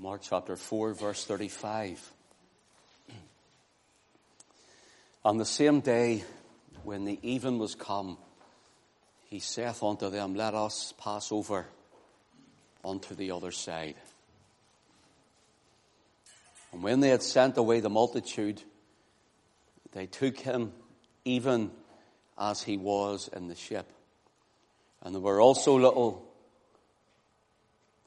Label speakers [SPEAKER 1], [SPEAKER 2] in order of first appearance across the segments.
[SPEAKER 1] Mark chapter 4, verse 35. On the same day when the even was come, he saith unto them, Let us pass over unto the other side. And when they had sent away the multitude, they took him even as he was in the ship. And there were also little,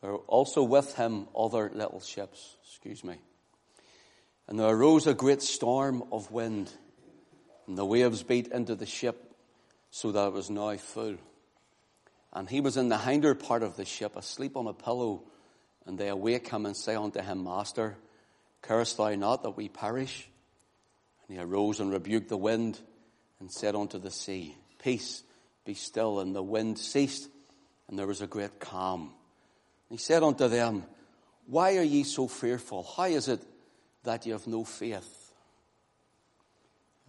[SPEAKER 1] there were also with him other little ships, excuse me. And there arose a great storm of wind, and the waves beat into the ship, so that it was now full. And he was in the hinder part of the ship, asleep on a pillow, and they awake him and say unto him, Master, carest thou not that we perish? And he arose and rebuked the wind and said unto the sea, Peace, be still. And the wind ceased, and there was a great calm. He said unto them, Why are ye so fearful? How is it that ye have no faith?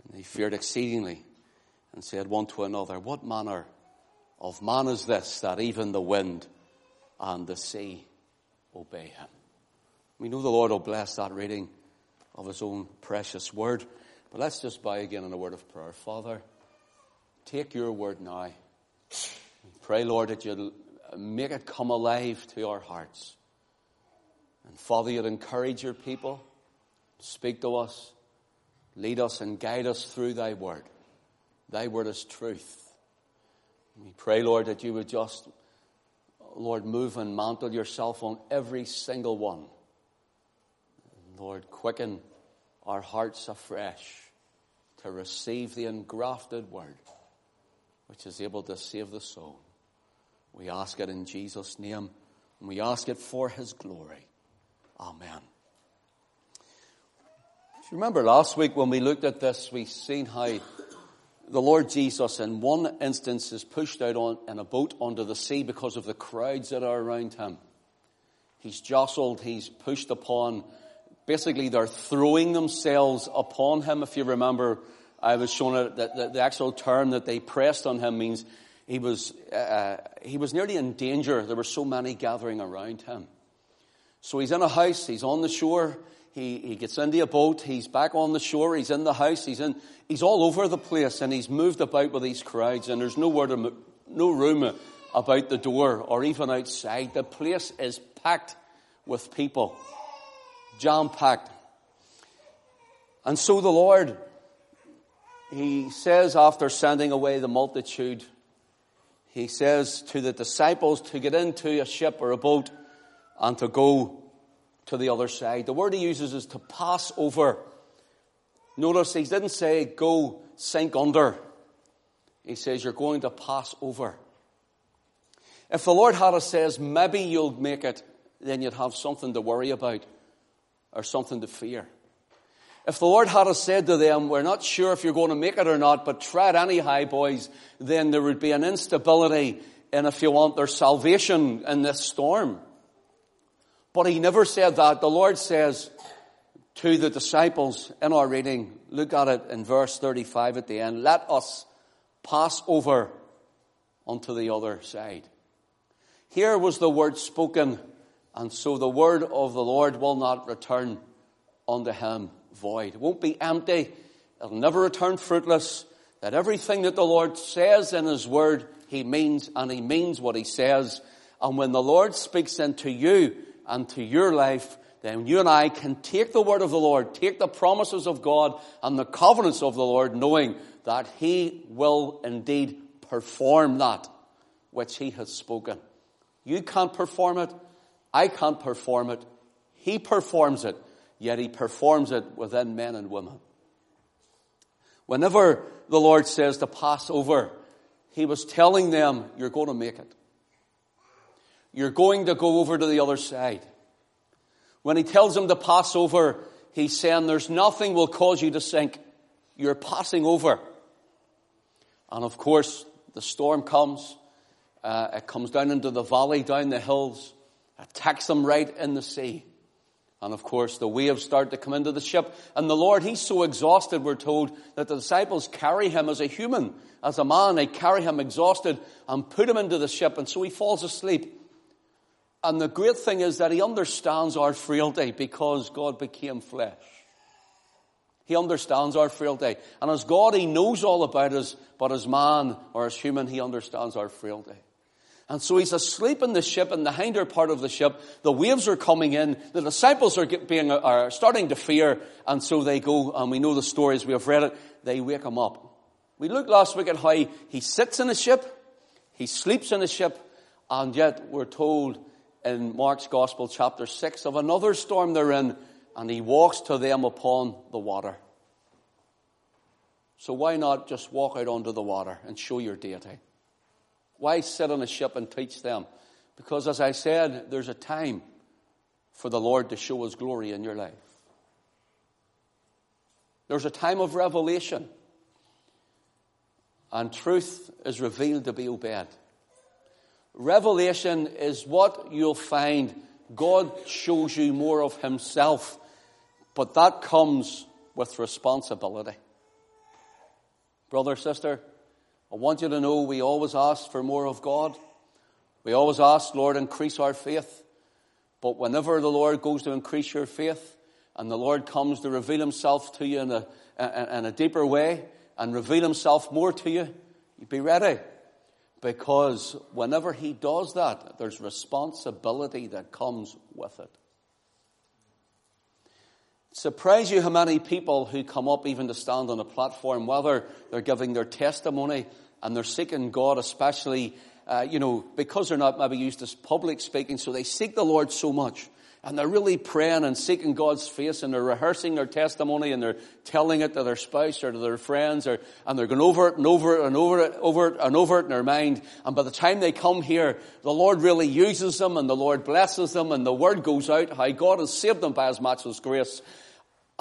[SPEAKER 1] And they feared exceedingly and said one to another, What manner of man is this that even the wind and the sea obey him? We know the Lord will bless that reading of his own precious word. But let's just bow again in a word of prayer. Father, take your word now. Pray, Lord, that you'll make it come alive to our hearts. And Father, you'd encourage your people, speak to us, lead us and guide us through thy word. Thy word is truth. We pray, Lord, that you would just, Lord, move and mantle yourself on every single one. Lord, quicken our hearts afresh to receive the engrafted word which is able to save the soul. We ask it in Jesus' name and we ask it for his glory. Amen. If you remember last week when we looked at this, we seen how the Lord Jesus in one instance is pushed out on, in a boat onto the sea because of the crowds that are around him. He's jostled, he's pushed upon basically they're throwing themselves upon him. If you remember, I was showing it that the actual term that they pressed on him means he was, uh, he was nearly in danger. There were so many gathering around him. So he's in a house, he's on the shore, he, he gets into a boat, he's back on the shore, he's in the house, he's in, he's all over the place and he's moved about with these crowds and there's nowhere to, no room about the door or even outside. The place is packed with people jam packed. And so the Lord, He says after sending away the multitude, He says to the disciples to get into a ship or a boat and to go to the other side. The word He uses is to pass over. Notice He didn't say go sink under. He says you're going to pass over. If the Lord had says maybe you'll make it, then you'd have something to worry about or something to fear. If the Lord had said to them, we're not sure if you're going to make it or not, but try it anyhow, boys, then there would be an instability in, if you want, their salvation in this storm. But he never said that. The Lord says to the disciples in our reading, look at it in verse 35 at the end, let us pass over onto the other side. Here was the word spoken and so the word of the Lord will not return unto him void. It won't be empty. It'll never return fruitless. That everything that the Lord says in his word, he means, and he means what he says. And when the Lord speaks into you and to your life, then you and I can take the word of the Lord, take the promises of God and the covenants of the Lord, knowing that he will indeed perform that which he has spoken. You can't perform it. I can't perform it. He performs it, yet He performs it within men and women. Whenever the Lord says to pass over, He was telling them, you're going to make it. You're going to go over to the other side. When He tells them to pass over, He's saying there's nothing will cause you to sink. You're passing over. And of course, the storm comes. Uh, it comes down into the valley, down the hills attacks them right in the sea. And of course, the waves start to come into the ship. And the Lord, He's so exhausted, we're told, that the disciples carry Him as a human, as a man. They carry Him exhausted and put Him into the ship. And so He falls asleep. And the great thing is that he understands our frailty because God became flesh. He understands our frailty. And as God, he knows all about us, but as man or as human, he understands our frailty. And so he's asleep in the ship, in the hinder part of the ship. The waves are coming in. The disciples are being, are starting to fear. And so they go, and we know the stories, we have read it. They wake him up. We looked last week at how he sits in a ship, he sleeps in a ship, and yet we're told in Mark's Gospel, chapter 6, of another storm they're in, and he walks to them upon the water. So why not just walk out onto the water and show your deity? Why sit on a ship and teach them? Because as I said, there's a time for the Lord to show his glory in your life. There's a time of revelation. And truth is revealed to be obeyed. Revelation is what you'll find God shows you more of Himself, but that comes with responsibility. Brother, sister, I want you to know we always ask for more of God. We always ask, Lord, increase our faith. But whenever the Lord goes to increase your faith and the Lord comes to reveal Himself to you in a, in a deeper way and reveal Himself more to you, you be ready. Because whenever he does that, there's responsibility that comes with it. Surprise you how many people who come up even to stand on a platform, whether they're giving their testimony and they're seeking God, especially, uh, you know, because they're not maybe used to public speaking, so they seek the Lord so much and they're really praying and seeking God's face and they're rehearsing their testimony and they're telling it to their spouse or to their friends or, and they're going over it and over it and over it, over it and over it in their mind. And by the time they come here, the Lord really uses them and the Lord blesses them and the word goes out how God has saved them by his matchless grace.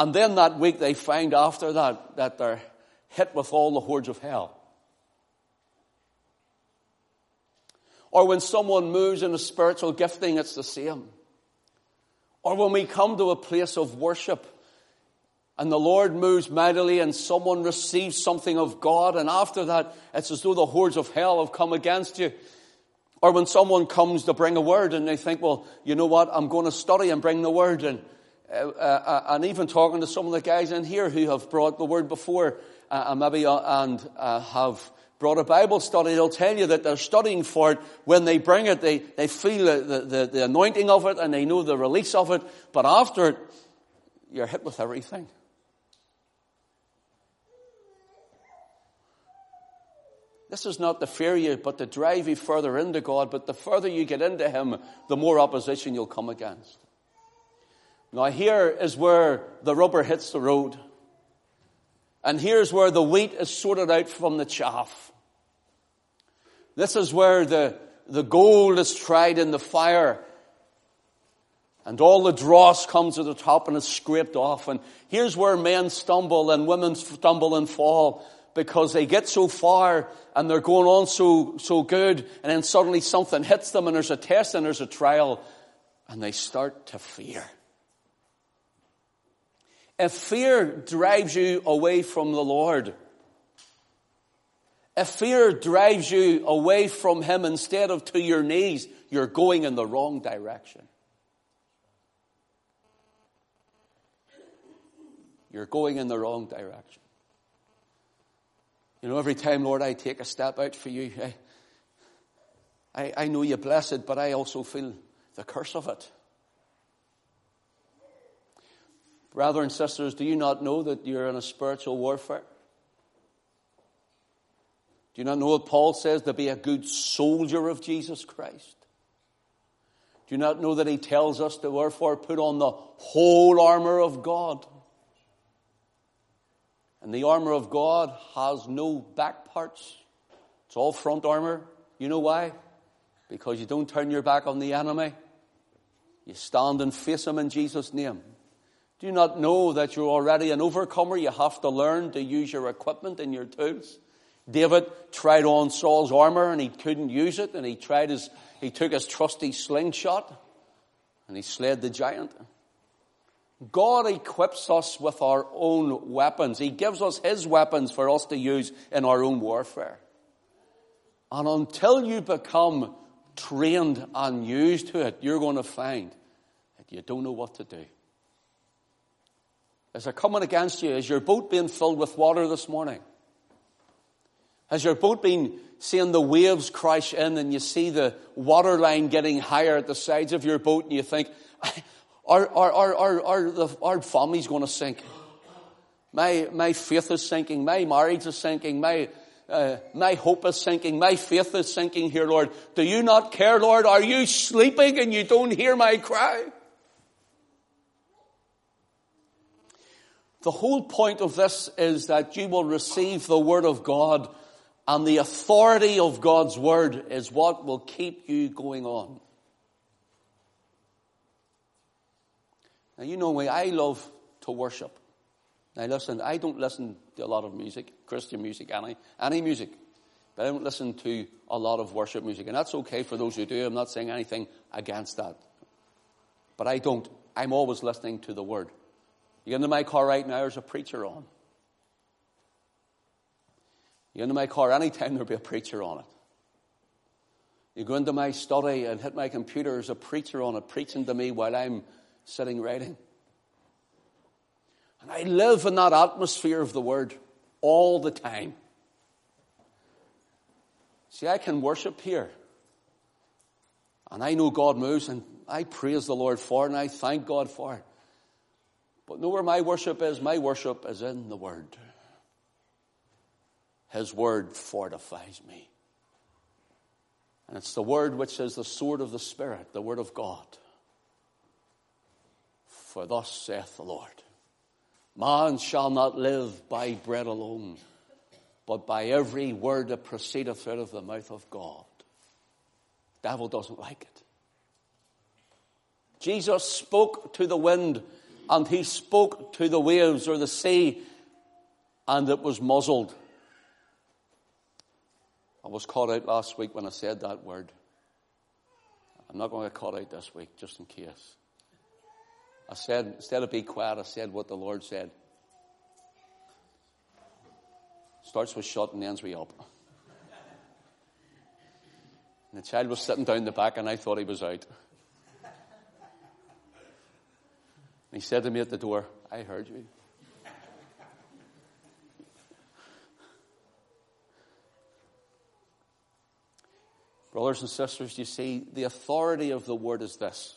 [SPEAKER 1] And then that week they find after that that they're hit with all the hordes of hell. Or when someone moves in a spiritual gifting, it's the same. Or when we come to a place of worship and the Lord moves mightily and someone receives something of God and after that it's as though the hordes of hell have come against you. Or when someone comes to bring a word and they think, well, you know what, I'm going to study and bring the word and, uh, uh, and even talking to some of the guys in here who have brought the word before uh, and maybe uh, and uh, have brought a Bible study, they'll tell you that they're studying for it. When they bring it, they, they feel the, the, the anointing of it and they know the release of it. But after it, you're hit with everything. This is not to fear you, but to drive you further into God. But the further you get into Him, the more opposition you'll come against. Now here is where the rubber hits the road. And here's where the wheat is sorted out from the chaff. This is where the, the gold is tried in the fire. And all the dross comes to the top and is scraped off. And here's where men stumble and women stumble and fall because they get so far and they're going on so, so good and then suddenly something hits them and there's a test and there's a trial and they start to fear. If fear drives you away from the Lord, if fear drives you away from Him instead of to your knees, you're going in the wrong direction. You're going in the wrong direction. You know, every time, Lord, I take a step out for you, I, I, know you bless it, but I also feel the curse of it. Brothers and sisters, do you not know that you're in a spiritual warfare? Do you not know what Paul says to be a good soldier of Jesus Christ? Do you not know that he tells us to therefore put on the whole armor of God? And the armor of God has no back parts. It's all front armor. You know why? Because you don't turn your back on the enemy. You stand and face him in Jesus' name. Do you not know that you're already an overcomer? You have to learn to use your equipment and your tools. David tried on Saul's armor and he couldn't use it and he tried his, he took his trusty slingshot and he slayed the giant. God equips us with our own weapons. He gives us His weapons for us to use in our own warfare. And until you become trained and used to it, you're going to find that you don't know what to do. Is there coming against you? Is your boat being filled with water this morning? Has your boat been seeing the waves crash in and you see the water line getting higher at the sides of your boat and you think, our, our, our, our, our, the, our family's going to sink. My, my faith is sinking. My marriage is sinking. My, uh, my hope is sinking. My faith is sinking here, Lord. Do you not care, Lord? Are you sleeping and you don't hear my cry? The whole point of this is that you will receive the Word of God and the authority of God's Word is what will keep you going on. Now, you know me, I love to worship. Now, listen, I don't listen to a lot of music, Christian music, any, any music. But I don't listen to a lot of worship music. And that's okay for those who do. I'm not saying anything against that. But I don't. I'm always listening to the Word. You get into my car right now, there's a preacher on. You go into my car anytime there'll be a preacher on it. You go into my study and hit my computer, there's a preacher on it preaching to me while I'm sitting writing. And I live in that atmosphere of the Word all the time. See, I can worship here. And I know God moves, and I praise the Lord for it, and I thank God for it. But know where my worship is? My worship is in the Word. His word fortifies me. And it's the word which is the sword of the Spirit, the word of God. For thus saith the Lord Man shall not live by bread alone, but by every word that proceedeth out of the mouth of God. Devil doesn't like it. Jesus spoke to the wind and he spoke to the waves or the sea, and it was muzzled. I was caught out last week when I said that word. I'm not going to get caught out this week, just in case. I said, instead of be quiet, I said what the Lord said. Starts with shut and ends with up. And the child was sitting down the back and I thought he was out. And he said to me at the door, I heard you. Brothers and sisters, you see, the authority of the Word is this.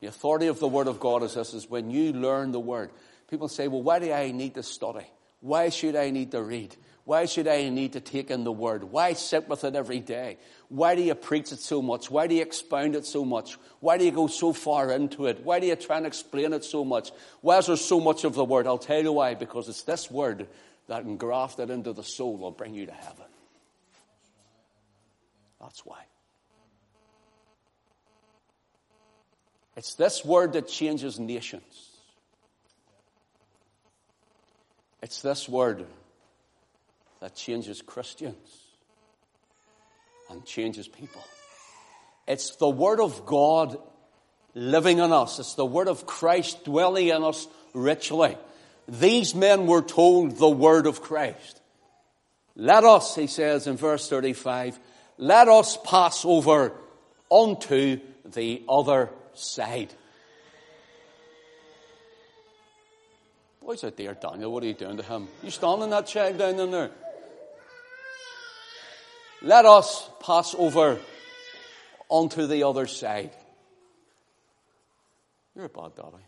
[SPEAKER 1] The authority of the Word of God is this, is when you learn the Word. People say, well, why do I need to study? Why should I need to read? Why should I need to take in the Word? Why sit with it every day? Why do you preach it so much? Why do you expound it so much? Why do you go so far into it? Why do you try and explain it so much? Why is there so much of the Word? I'll tell you why. Because it's this Word that engrafted into the soul will bring you to heaven. That's why. It's this word that changes nations. It's this word that changes Christians and changes people. It's the Word of God living in us. It's the Word of Christ dwelling in us richly. These men were told the Word of Christ. Let us, he says in verse 35, let us pass over onto the other side. What's out there, Daniel? What are you doing to him? You standing that child down in there? Let us pass over onto the other side. You're a bad daddy.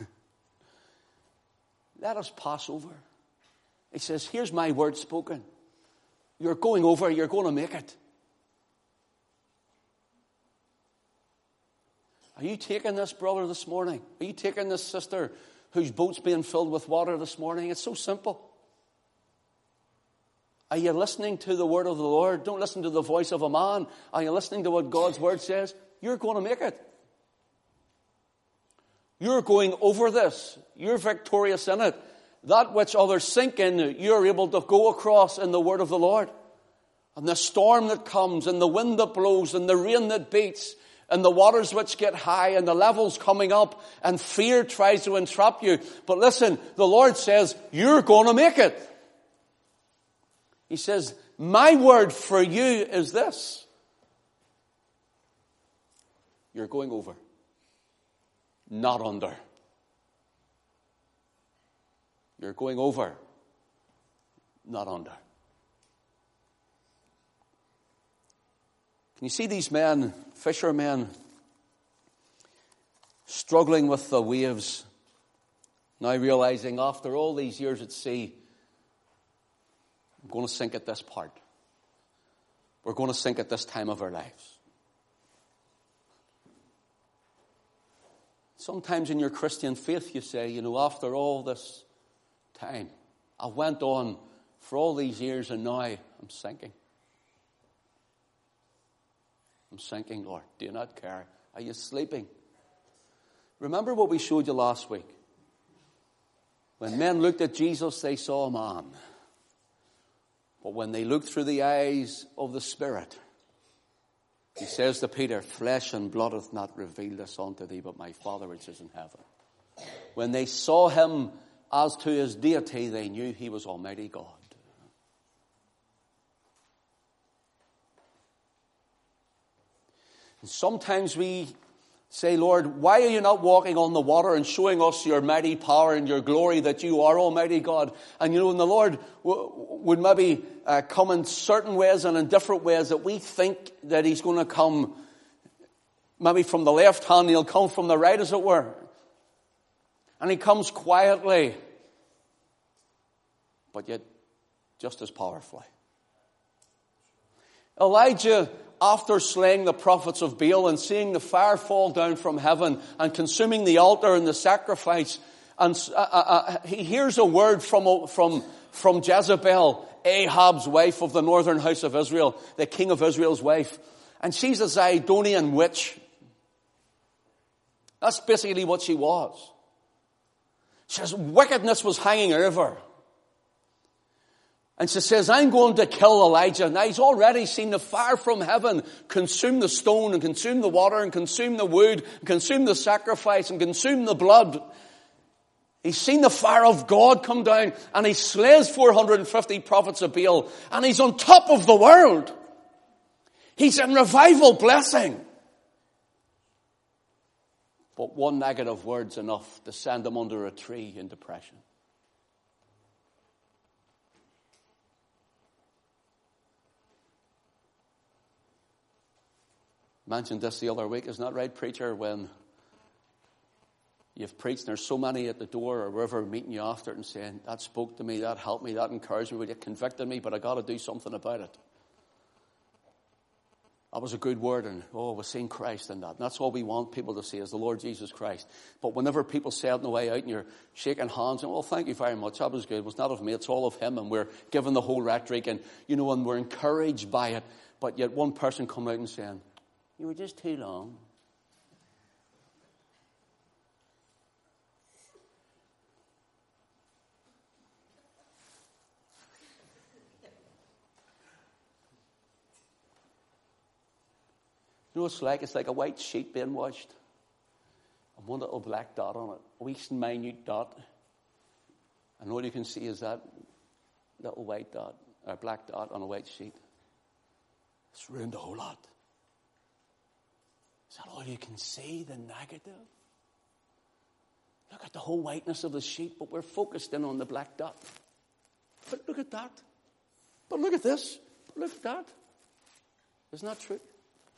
[SPEAKER 1] Let us pass over. He says, Here's my word spoken. You're going over, you're going to make it. Are you taking this brother this morning? Are you taking this sister whose boat's being filled with water this morning? It's so simple. Are you listening to the word of the Lord? Don't listen to the voice of a man. Are you listening to what God's word says? You're going to make it. You're going over this. You're victorious in it. That which others sink in, you're able to go across in the word of the Lord. And the storm that comes, and the wind that blows, and the rain that beats, and the waters which get high, and the levels coming up, and fear tries to entrap you. But listen, the Lord says, you're going to make it. He says, My word for you is this you're going over, not under. You're going over, not under. Can you see these men, fishermen, struggling with the waves, now realizing after all these years at sea, I'm going to sink at this part. We're going to sink at this time of our lives. Sometimes in your Christian faith, you say, you know, after all this time, I went on for all these years and now I'm sinking. I'm sinking, Lord. Do you not care? Are you sleeping? Remember what we showed you last week? When men looked at Jesus, they saw a man. But when they looked through the eyes of the Spirit, he says to Peter, Flesh and blood hath not revealed this unto thee, but my Father which is in heaven. When they saw him as to his deity, they knew he was Almighty God. And sometimes we Say, Lord, why are you not walking on the water and showing us your mighty power and your glory that you are Almighty God? And you know, and the Lord w- would maybe uh, come in certain ways and in different ways that we think that He's going to come maybe from the left hand, He'll come from the right, as it were. And He comes quietly, but yet just as powerfully. Elijah after slaying the prophets of Baal and seeing the fire fall down from heaven and consuming the altar and the sacrifice, and uh, uh, uh, he hears a word from, from, from Jezebel, Ahab's wife of the northern house of Israel, the king of Israel's wife. And she's a Zidonian witch. That's basically what she was. She says wickedness was hanging over. And she says, I'm going to kill Elijah. Now he's already seen the fire from heaven consume the stone and consume the water and consume the wood and consume the sacrifice and consume the blood. He's seen the fire of God come down and he slays 450 prophets of Baal and he's on top of the world. He's in revival blessing. But one negative word's enough to send him under a tree in depression. Mentioned this the other week, isn't that right, preacher? When you've preached and there's so many at the door or wherever meeting you after it and saying, that spoke to me, that helped me, that encouraged me, But it convicted me, but I got to do something about it. That was a good word, and oh, we've seen Christ in that. And that's all we want people to see is the Lord Jesus Christ. But whenever people say it on the way out and you're shaking hands and, well, thank you very much, that was good. It was not of me, it's all of Him, and we're given the whole rhetoric, and, you know, and we're encouraged by it. But yet one person come out and saying, you were just too long. You know it's like? It's like a white sheet being washed. And one little black dot on it. A wee minute dot. And all you can see is that little white dot, or black dot on a white sheet. It's ruined a whole lot. Is that all you can see? The negative? Look at the whole whiteness of the sheet, but we're focused in on the black dot. But look at that. But look at this. Look at that. Isn't that true?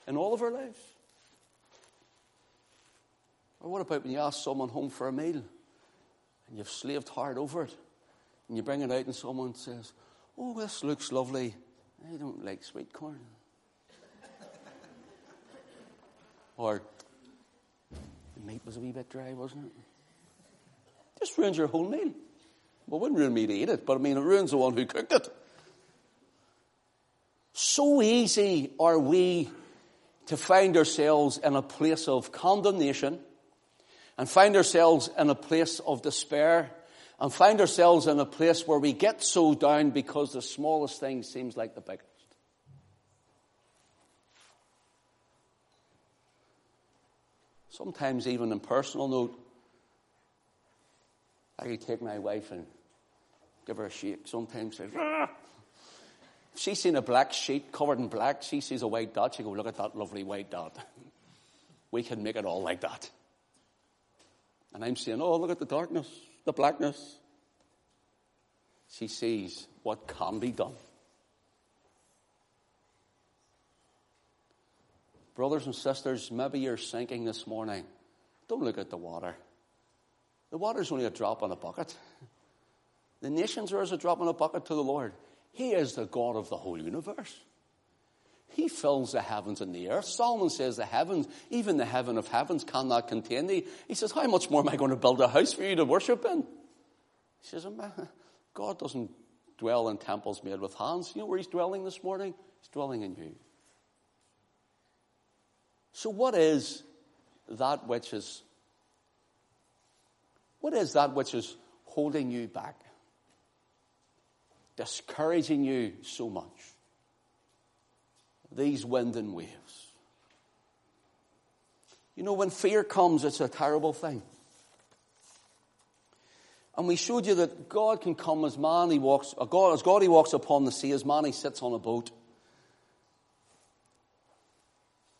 [SPEAKER 1] In all of our lives. Or what about when you ask someone home for a meal and you've slaved hard over it and you bring it out and someone says, Oh, this looks lovely. I don't like sweet corn. Or the meat was a wee bit dry, wasn't it? Just ruins your whole meal. Well, it wouldn't ruin me to eat it, but I mean, it ruins the one who cooked it. So easy are we to find ourselves in a place of condemnation and find ourselves in a place of despair and find ourselves in a place where we get so down because the smallest thing seems like the biggest. Sometimes, even in personal note, I could take my wife and give her a shake. Sometimes say, ah! She seen a black sheet covered in black. She sees a white dot. She go, look at that lovely white dot. We can make it all like that. And I'm saying, oh, look at the darkness, the blackness. She sees what can be done. Brothers and sisters, maybe you're sinking this morning. Don't look at the water. The water's only a drop in a bucket. The nations are as a drop in a bucket to the Lord. He is the God of the whole universe. He fills the heavens and the earth. Solomon says the heavens, even the heaven of heavens, cannot contain thee. He says, How much more am I going to build a house for you to worship in? He says, God doesn't dwell in temples made with hands. You know where he's dwelling this morning? He's dwelling in you. So, what is that which is what is that which is holding you back? Discouraging you so much? These wind and waves. You know, when fear comes, it's a terrible thing. And we showed you that God can come as man, he walks, God, as God he walks upon the sea, as man he sits on a boat.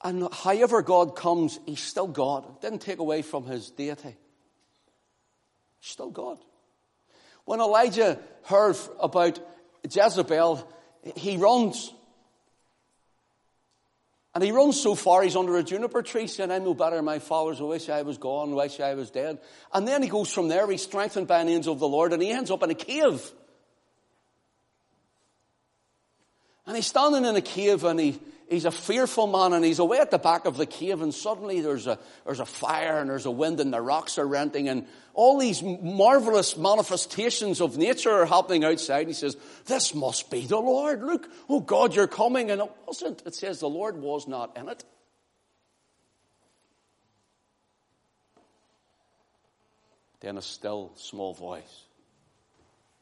[SPEAKER 1] And however God comes, he's still God. It didn't take away from his deity. He's still God. When Elijah heard about Jezebel, he runs. And he runs so far, he's under a juniper tree saying, I know better my fathers, I wish I was gone. I wish I was dead. And then he goes from there, he's strengthened by an angel of the Lord, and he ends up in a cave. And he's standing in a cave and he, he's a fearful man and he's away at the back of the cave and suddenly there's a, there's a fire and there's a wind and the rocks are renting and all these marvelous manifestations of nature are happening outside. And he says, this must be the Lord. Look, oh God, you're coming. And it wasn't. It says the Lord was not in it. Then a still small voice,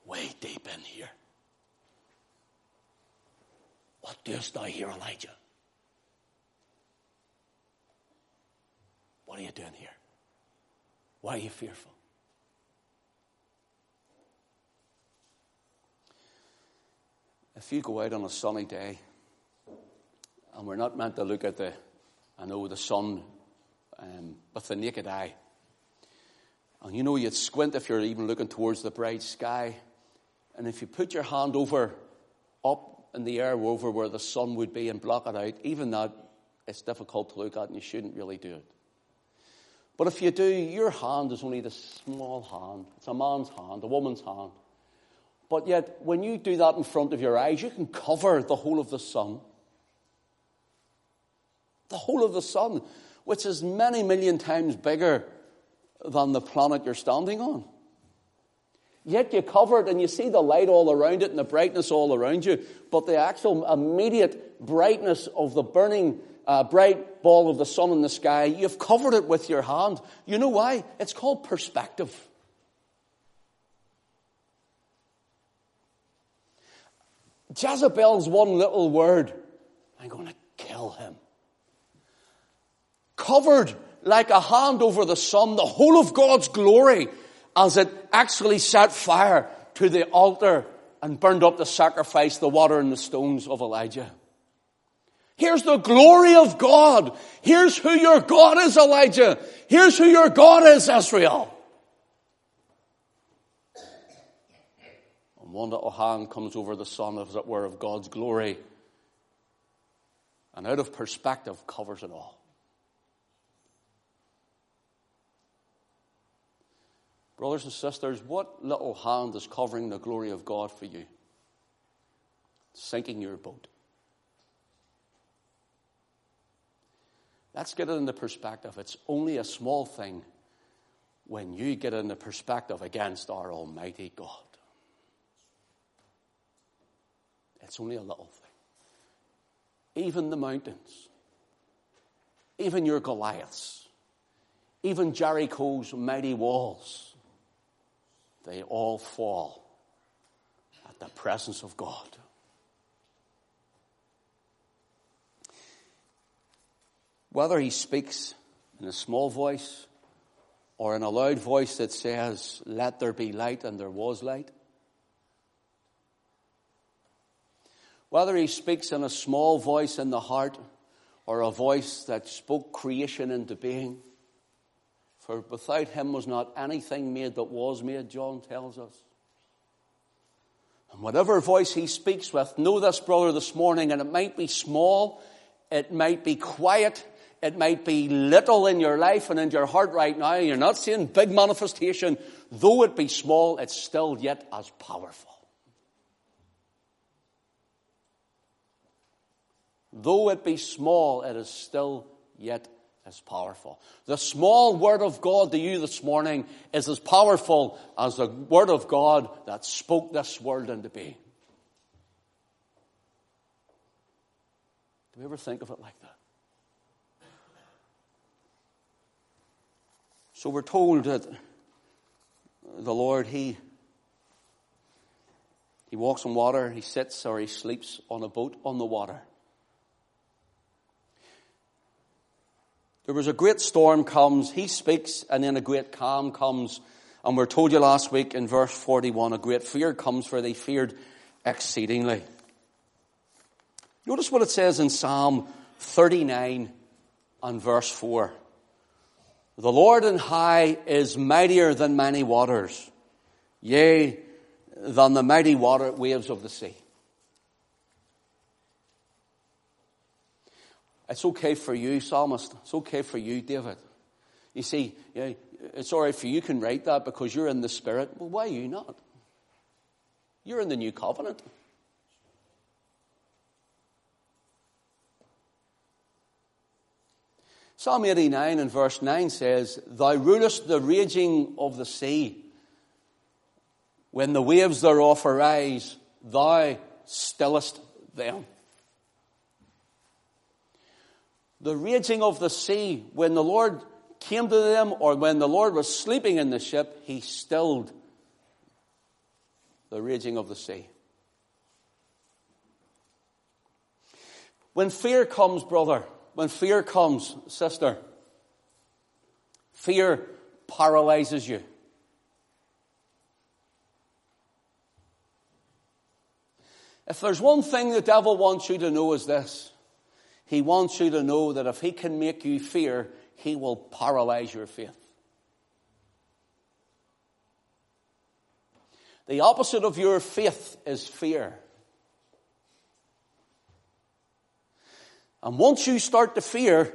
[SPEAKER 1] way deep in here. What doest thou here, Elijah? What are you doing here? Why are you fearful? If you go out on a sunny day, and we're not meant to look at the, I know, the sun um, with the naked eye. And you know, you'd squint if you're even looking towards the bright sky. And if you put your hand over, up in the air over where the sun would be and block it out, even that, it's difficult to look at and you shouldn't really do it. But if you do, your hand is only the small hand. It's a man's hand, a woman's hand. But yet, when you do that in front of your eyes, you can cover the whole of the sun. The whole of the sun, which is many million times bigger than the planet you're standing on. Yet you cover it and you see the light all around it and the brightness all around you, but the actual immediate brightness of the burning uh, bright ball of the sun in the sky, you've covered it with your hand. You know why? It's called perspective. Jezebel's one little word, I'm going to kill him. Covered like a hand over the sun, the whole of God's glory as it actually set fire to the altar and burned up the sacrifice, the water and the stones of Elijah. Here's the glory of God. Here's who your God is, Elijah. Here's who your God is, Israel. And one little hand comes over the sun, as it were, of God's glory. And out of perspective covers it all. Brothers and sisters, what little hand is covering the glory of God for you? Sinking your boat. Let's get it into perspective. It's only a small thing when you get it into perspective against our Almighty God. It's only a little thing. Even the mountains, even your Goliaths, even Jericho's mighty walls they all fall at the presence of God. Whether he speaks in a small voice or in a loud voice that says, Let there be light, and there was light. Whether he speaks in a small voice in the heart or a voice that spoke creation into being. For without him was not anything made that was made, John tells us. And whatever voice he speaks with, know this, brother, this morning, and it might be small, it might be quiet, it might be little in your life and in your heart right now. You're not seeing big manifestation. Though it be small, it's still yet as powerful. Though it be small, it is still yet as powerful. The small word of God to you this morning is as powerful as the word of God that spoke this world into being. Do we ever think of it like that? So we're told that the Lord, He He walks on water, He sits or He sleeps on a boat on the water. There was a great storm comes, he speaks, and then a great calm comes. And we're told you last week in verse 41, a great fear comes for they feared exceedingly. Notice what it says in Psalm 39 and verse 4. The Lord in high is mightier than many waters, yea, than the mighty water waves of the sea. It's okay for you, psalmist. It's okay for you, David. You see, it's all right for you, you can write that because you're in the Spirit. Well, why are you not? You're in the new covenant. Psalm 89 and verse 9 says, Thou rulest the raging of the sea. When the waves thereof arise, thou stillest them the raging of the sea, when the Lord came to them or when the Lord was sleeping in the ship, he stilled the raging of the sea. When fear comes, brother, when fear comes, sister, fear paralyzes you. If there's one thing the devil wants you to know is this he wants you to know that if He can make you fear, He will paralyze your faith. The opposite of your faith is fear. And once you start to fear,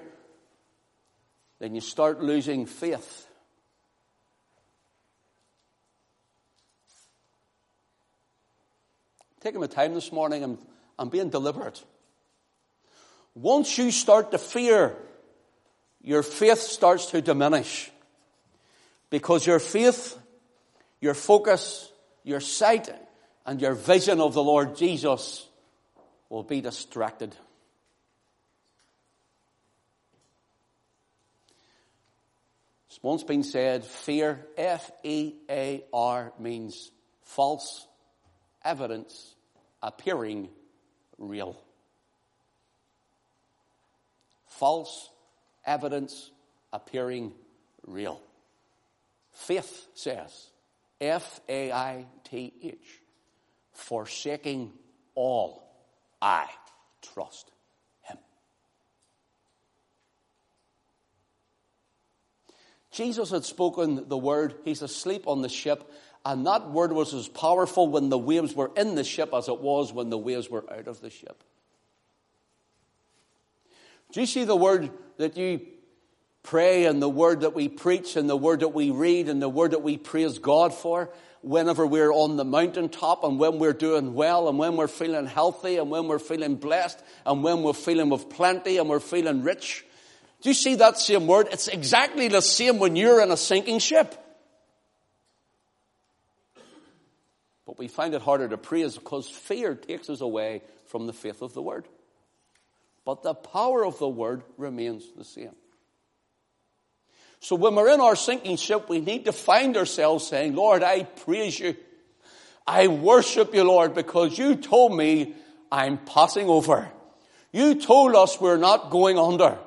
[SPEAKER 1] then you start losing faith. Taking my time this morning, I'm, I'm being deliberate. Once you start to fear, your faith starts to diminish. Because your faith, your focus, your sight, and your vision of the Lord Jesus will be distracted. It's once been said, fear, F-E-A-R, means false evidence appearing real false evidence appearing real. Faith says, F A I T H, forsaking all, I trust Him. Jesus had spoken the word, He's asleep on the ship, and that word was as powerful when the waves were in the ship as it was when the waves were out of the ship. Do you see the word that you pray and the word that we preach and the word that we read and the word that we praise God for whenever we're on the mountaintop and when we're doing well and when we're feeling healthy and when we're feeling blessed and when we're feeling with plenty and we're feeling rich? Do you see that same word? It's exactly the same when you're in a sinking ship. But we find it harder to praise because fear takes us away from the faith of the word but the power of the word remains the same. So when we're in our sinking ship, we need to find ourselves saying, Lord, I praise you. I worship you, Lord, because you told me I'm passing over. You told us we're not going under.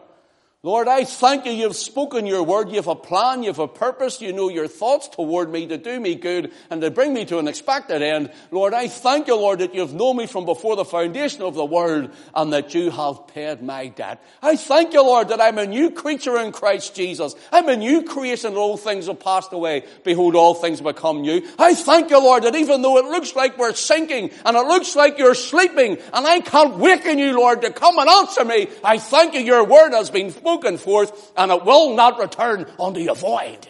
[SPEAKER 1] Lord, I thank you. You've spoken your word. You have a plan. You have a purpose. You know your thoughts toward me to do me good and to bring me to an expected end. Lord, I thank you, Lord, that you've known me from before the foundation of the world and that you have paid my debt. I thank you, Lord, that I'm a new creature in Christ Jesus. I'm a new creation and all things have passed away. Behold, all things become new. I thank you, Lord, that even though it looks like we're sinking and it looks like you're sleeping and I can't waken you, Lord, to come and answer me, I thank you, your word has been spoken spoken forth, and it will not return unto you void.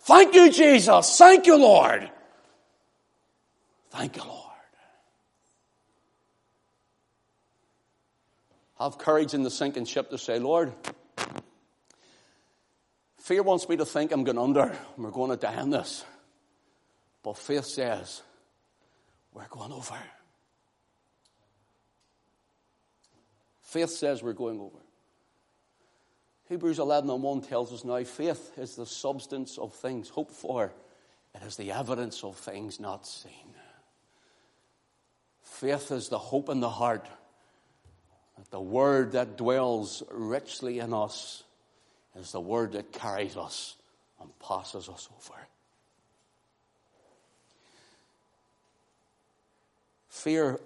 [SPEAKER 1] Thank you, Jesus. Thank you, Lord. Thank you, Lord. Have courage in the sinking ship to say, Lord, fear wants me to think I'm going under and we're going to die in this. But faith says, we're going over. Faith says we're going over. Hebrews 11 and 1 tells us now faith is the substance of things hoped for, it is the evidence of things not seen. Faith is the hope in the heart that the word that dwells richly in us is the word that carries us and passes us over. Fear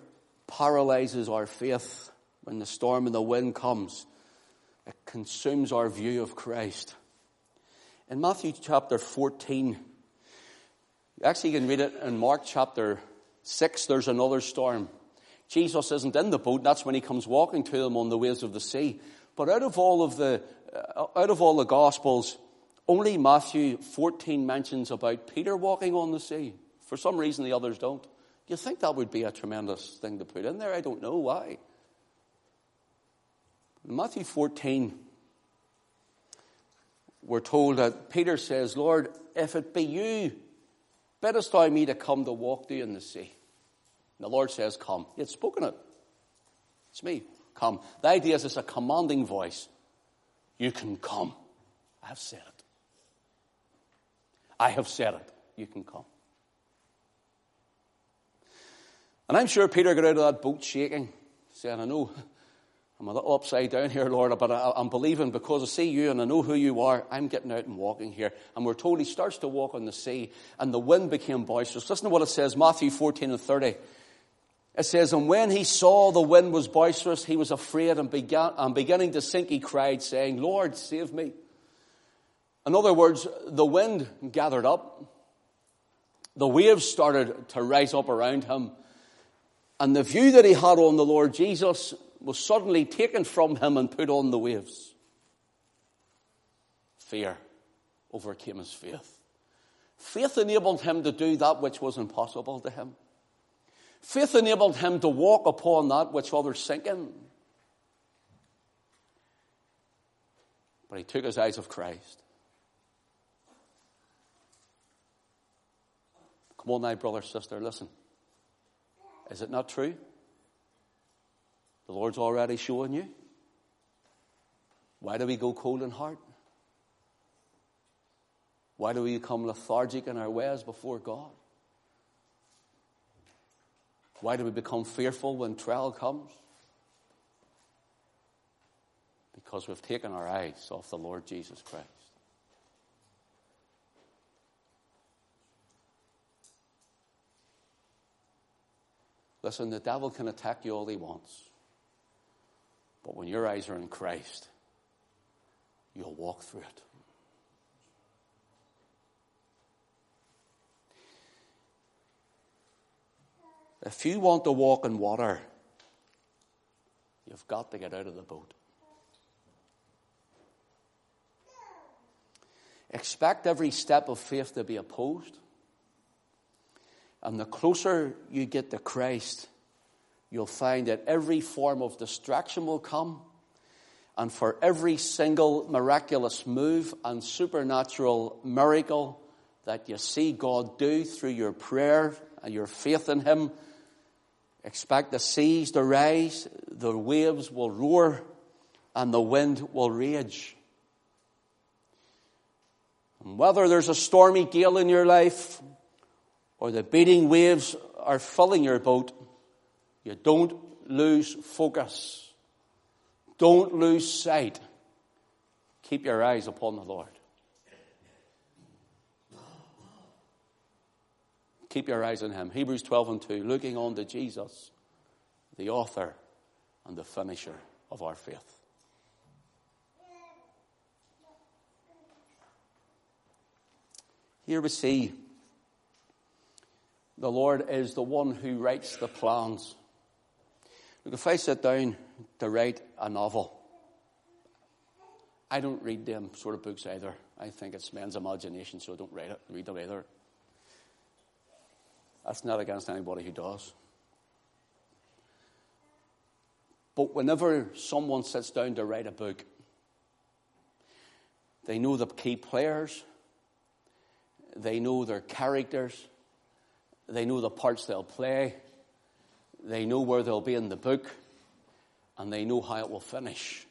[SPEAKER 1] paralyzes our faith when the storm and the wind comes, it consumes our view of Christ. In Matthew chapter 14, actually you can read it in Mark chapter 6, there's another storm. Jesus isn't in the boat, that's when he comes walking to them on the waves of the sea. But out of all of the, uh, out of all the gospels, only Matthew 14 mentions about Peter walking on the sea. For some reason the others don't. You think that would be a tremendous thing to put in there? I don't know why. Matthew 14, we're told that Peter says, Lord, if it be you, biddest thou me to come to walk thee in the sea? And the Lord says, Come. He had spoken it. It's me. Come. The idea is it's a commanding voice. You can come. I have said it. I have said it. You can come. And I'm sure Peter got out of that boat shaking, saying, I know I'm a little upside down here, Lord, but I, am believing because I see you and I know who you are. I'm getting out and walking here. And we're told he starts to walk on the sea and the wind became boisterous. Listen to what it says, Matthew 14 and 30. It says, And when he saw the wind was boisterous, he was afraid and, began, and beginning to sink, he cried, saying, Lord, save me. In other words, the wind gathered up. The waves started to rise up around him. And the view that he had on the Lord Jesus was suddenly taken from him and put on the waves. Fear overcame his faith. Faith enabled him to do that which was impossible to him. Faith enabled him to walk upon that which others sink in. But he took his eyes off Christ. Come on now, brother, sister, listen. Is it not true? The Lord's already showing you. Why do we go cold in heart? Why do we become lethargic in our ways before God? Why do we become fearful when trial comes? Because we've taken our eyes off the Lord Jesus Christ. Listen, the devil can attack you all he wants. But when your eyes are in Christ, you'll walk through it. If you want to walk in water, you've got to get out of the boat. Expect every step of faith to be opposed. And the closer you get to Christ, you'll find that every form of distraction will come. And for every single miraculous move and supernatural miracle that you see God do through your prayer and your faith in Him, expect the seas to rise, the waves will roar, and the wind will rage. And whether there's a stormy gale in your life or the beating waves are filling your boat, you don't lose focus. Don't lose sight. Keep your eyes upon the Lord. Keep your eyes on Him. Hebrews 12 and 2. Looking on to Jesus, the author and the finisher of our faith. Here we see the Lord is the one who writes the plans. Look, if I sit down to write a novel, I don't read them sort of books either. I think it's men's imagination, so I don't read, it, read them either. That's not against anybody who does. But whenever someone sits down to write a book, they know the key players, they know their characters, they know the parts they'll play, they know where they'll be in the book, and they know how it will finish.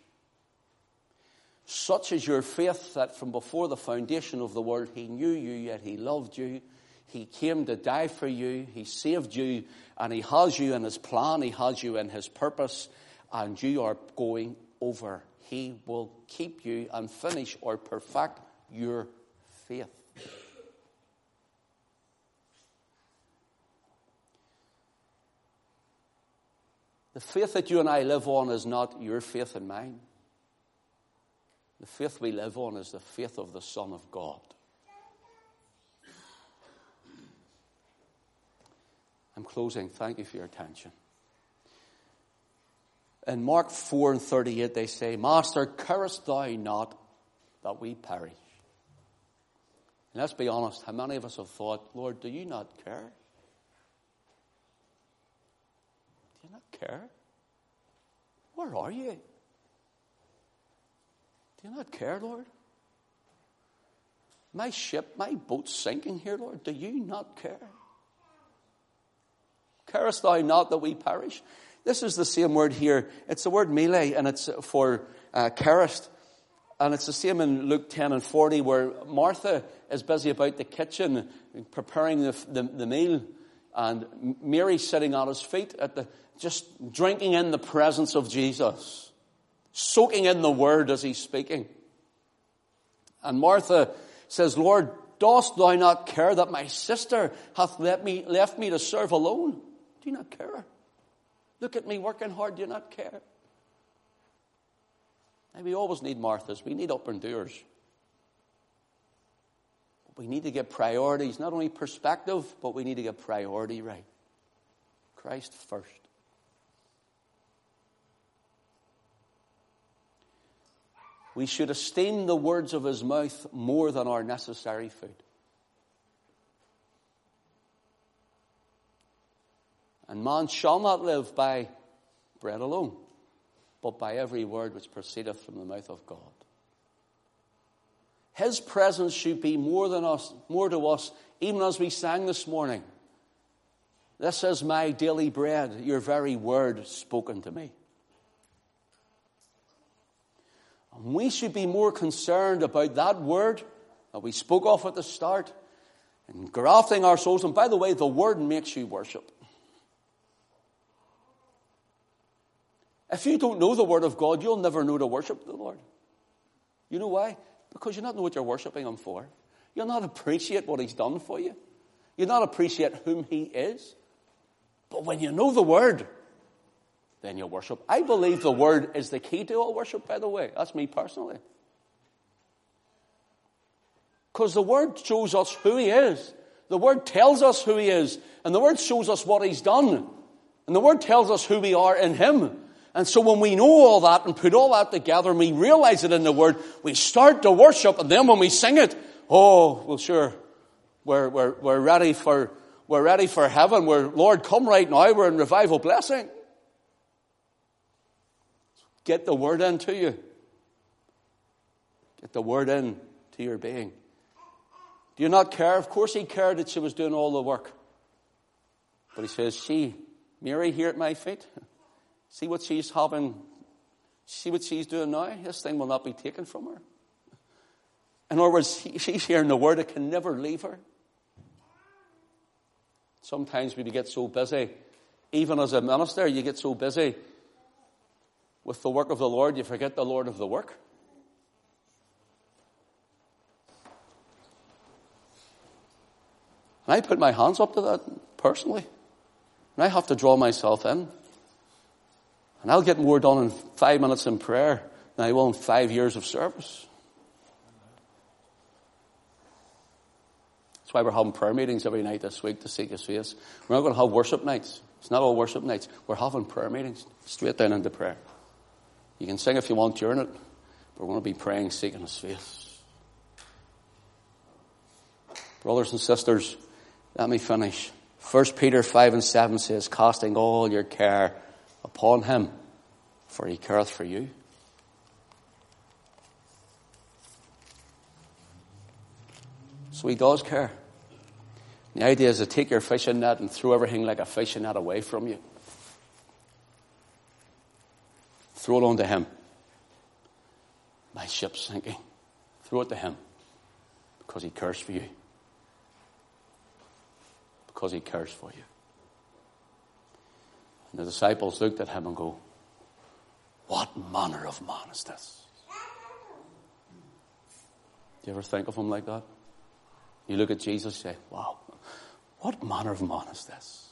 [SPEAKER 1] Such is your faith that from before the foundation of the world, He knew you, yet He loved you. He came to die for you. He saved you, and He has you in His plan. He has you in His purpose, and you are going over. He will keep you and finish or perfect your faith. The faith that you and I live on is not your faith and mine. The faith we live on is the faith of the Son of God. I'm closing. Thank you for your attention. In Mark 4 and 38, they say, Master, carest thou not that we perish? And let's be honest, how many of us have thought, Lord, do you not care? Care? Where are you? Do you not care, Lord? My ship, my boat's sinking here, Lord. Do you not care? Carest thou not that we perish? This is the same word here. It's the word melei, and it's for uh, carest. And it's the same in Luke 10 and 40, where Martha is busy about the kitchen, preparing the, the, the meal, and Mary sitting at his feet at the just drinking in the presence of Jesus, soaking in the word as he's speaking. And Martha says, Lord, dost thou not care that my sister hath left me, left me to serve alone? Do you not care? Look at me working hard. Do you not care? And we always need Marthas. We need up and doers. We need to get priorities, not only perspective, but we need to get priority right. Christ first. We should esteem the words of his mouth more than our necessary food. And man shall not live by bread alone, but by every word which proceedeth from the mouth of God. His presence should be more than us, more to us, even as we sang this morning. This is my daily bread, your very word spoken to me. And we should be more concerned about that word that we spoke of at the start and grafting our souls. And by the way, the word makes you worship. If you don't know the word of God, you'll never know to worship the Lord. You know why? Because you don't know what you're worshiping Him for. You'll not appreciate what He's done for you. You'll not appreciate whom He is. But when you know the Word, then you'll worship. I believe the word is the key to all worship, by the way. That's me personally. Because the word shows us who he is. The word tells us who he is. And the word shows us what he's done. And the word tells us who we are in him. And so when we know all that and put all that together and we realize it in the word, we start to worship. And then when we sing it, oh, well, sure, we're, we're, we're ready for, we're ready for heaven. We're, Lord, come right now. We're in revival blessing. Get the word into you. Get the word in to your being. Do you not care? Of course he cared that she was doing all the work. But he says, See, Mary here at my feet, see what she's having, see what she's doing now? This thing will not be taken from her. In other words, she's hearing the word, it can never leave her. Sometimes we get so busy, even as a minister, you get so busy with the work of the Lord, you forget the Lord of the work. And I put my hands up to that personally. And I have to draw myself in. And I'll get more done in five minutes in prayer than I will in five years of service. That's why we're having prayer meetings every night this week to seek His face. We're not going to have worship nights. It's not all worship nights. We're having prayer meetings straight down into prayer. You can sing if you want during it, but we're going to be praying, seeking His face. Brothers and sisters, let me finish. 1 Peter 5 and 7 says, casting all your care upon him, for he careth for you. So he does care. The idea is to take your fishing net and throw everything like a fishing net away from you. Throw it onto him. My ship's sinking. Throw it to him because he cares for you because he cares for you. And the disciples looked at him and go, What manner of man is this? Do you ever think of him like that? You look at Jesus and say, Wow, what manner of man is this?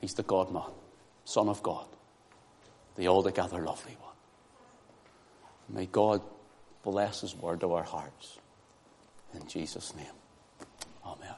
[SPEAKER 1] He's the God man, Son of God, the altogether lovely one. May God bless his word to our hearts. In Jesus' name. Amen.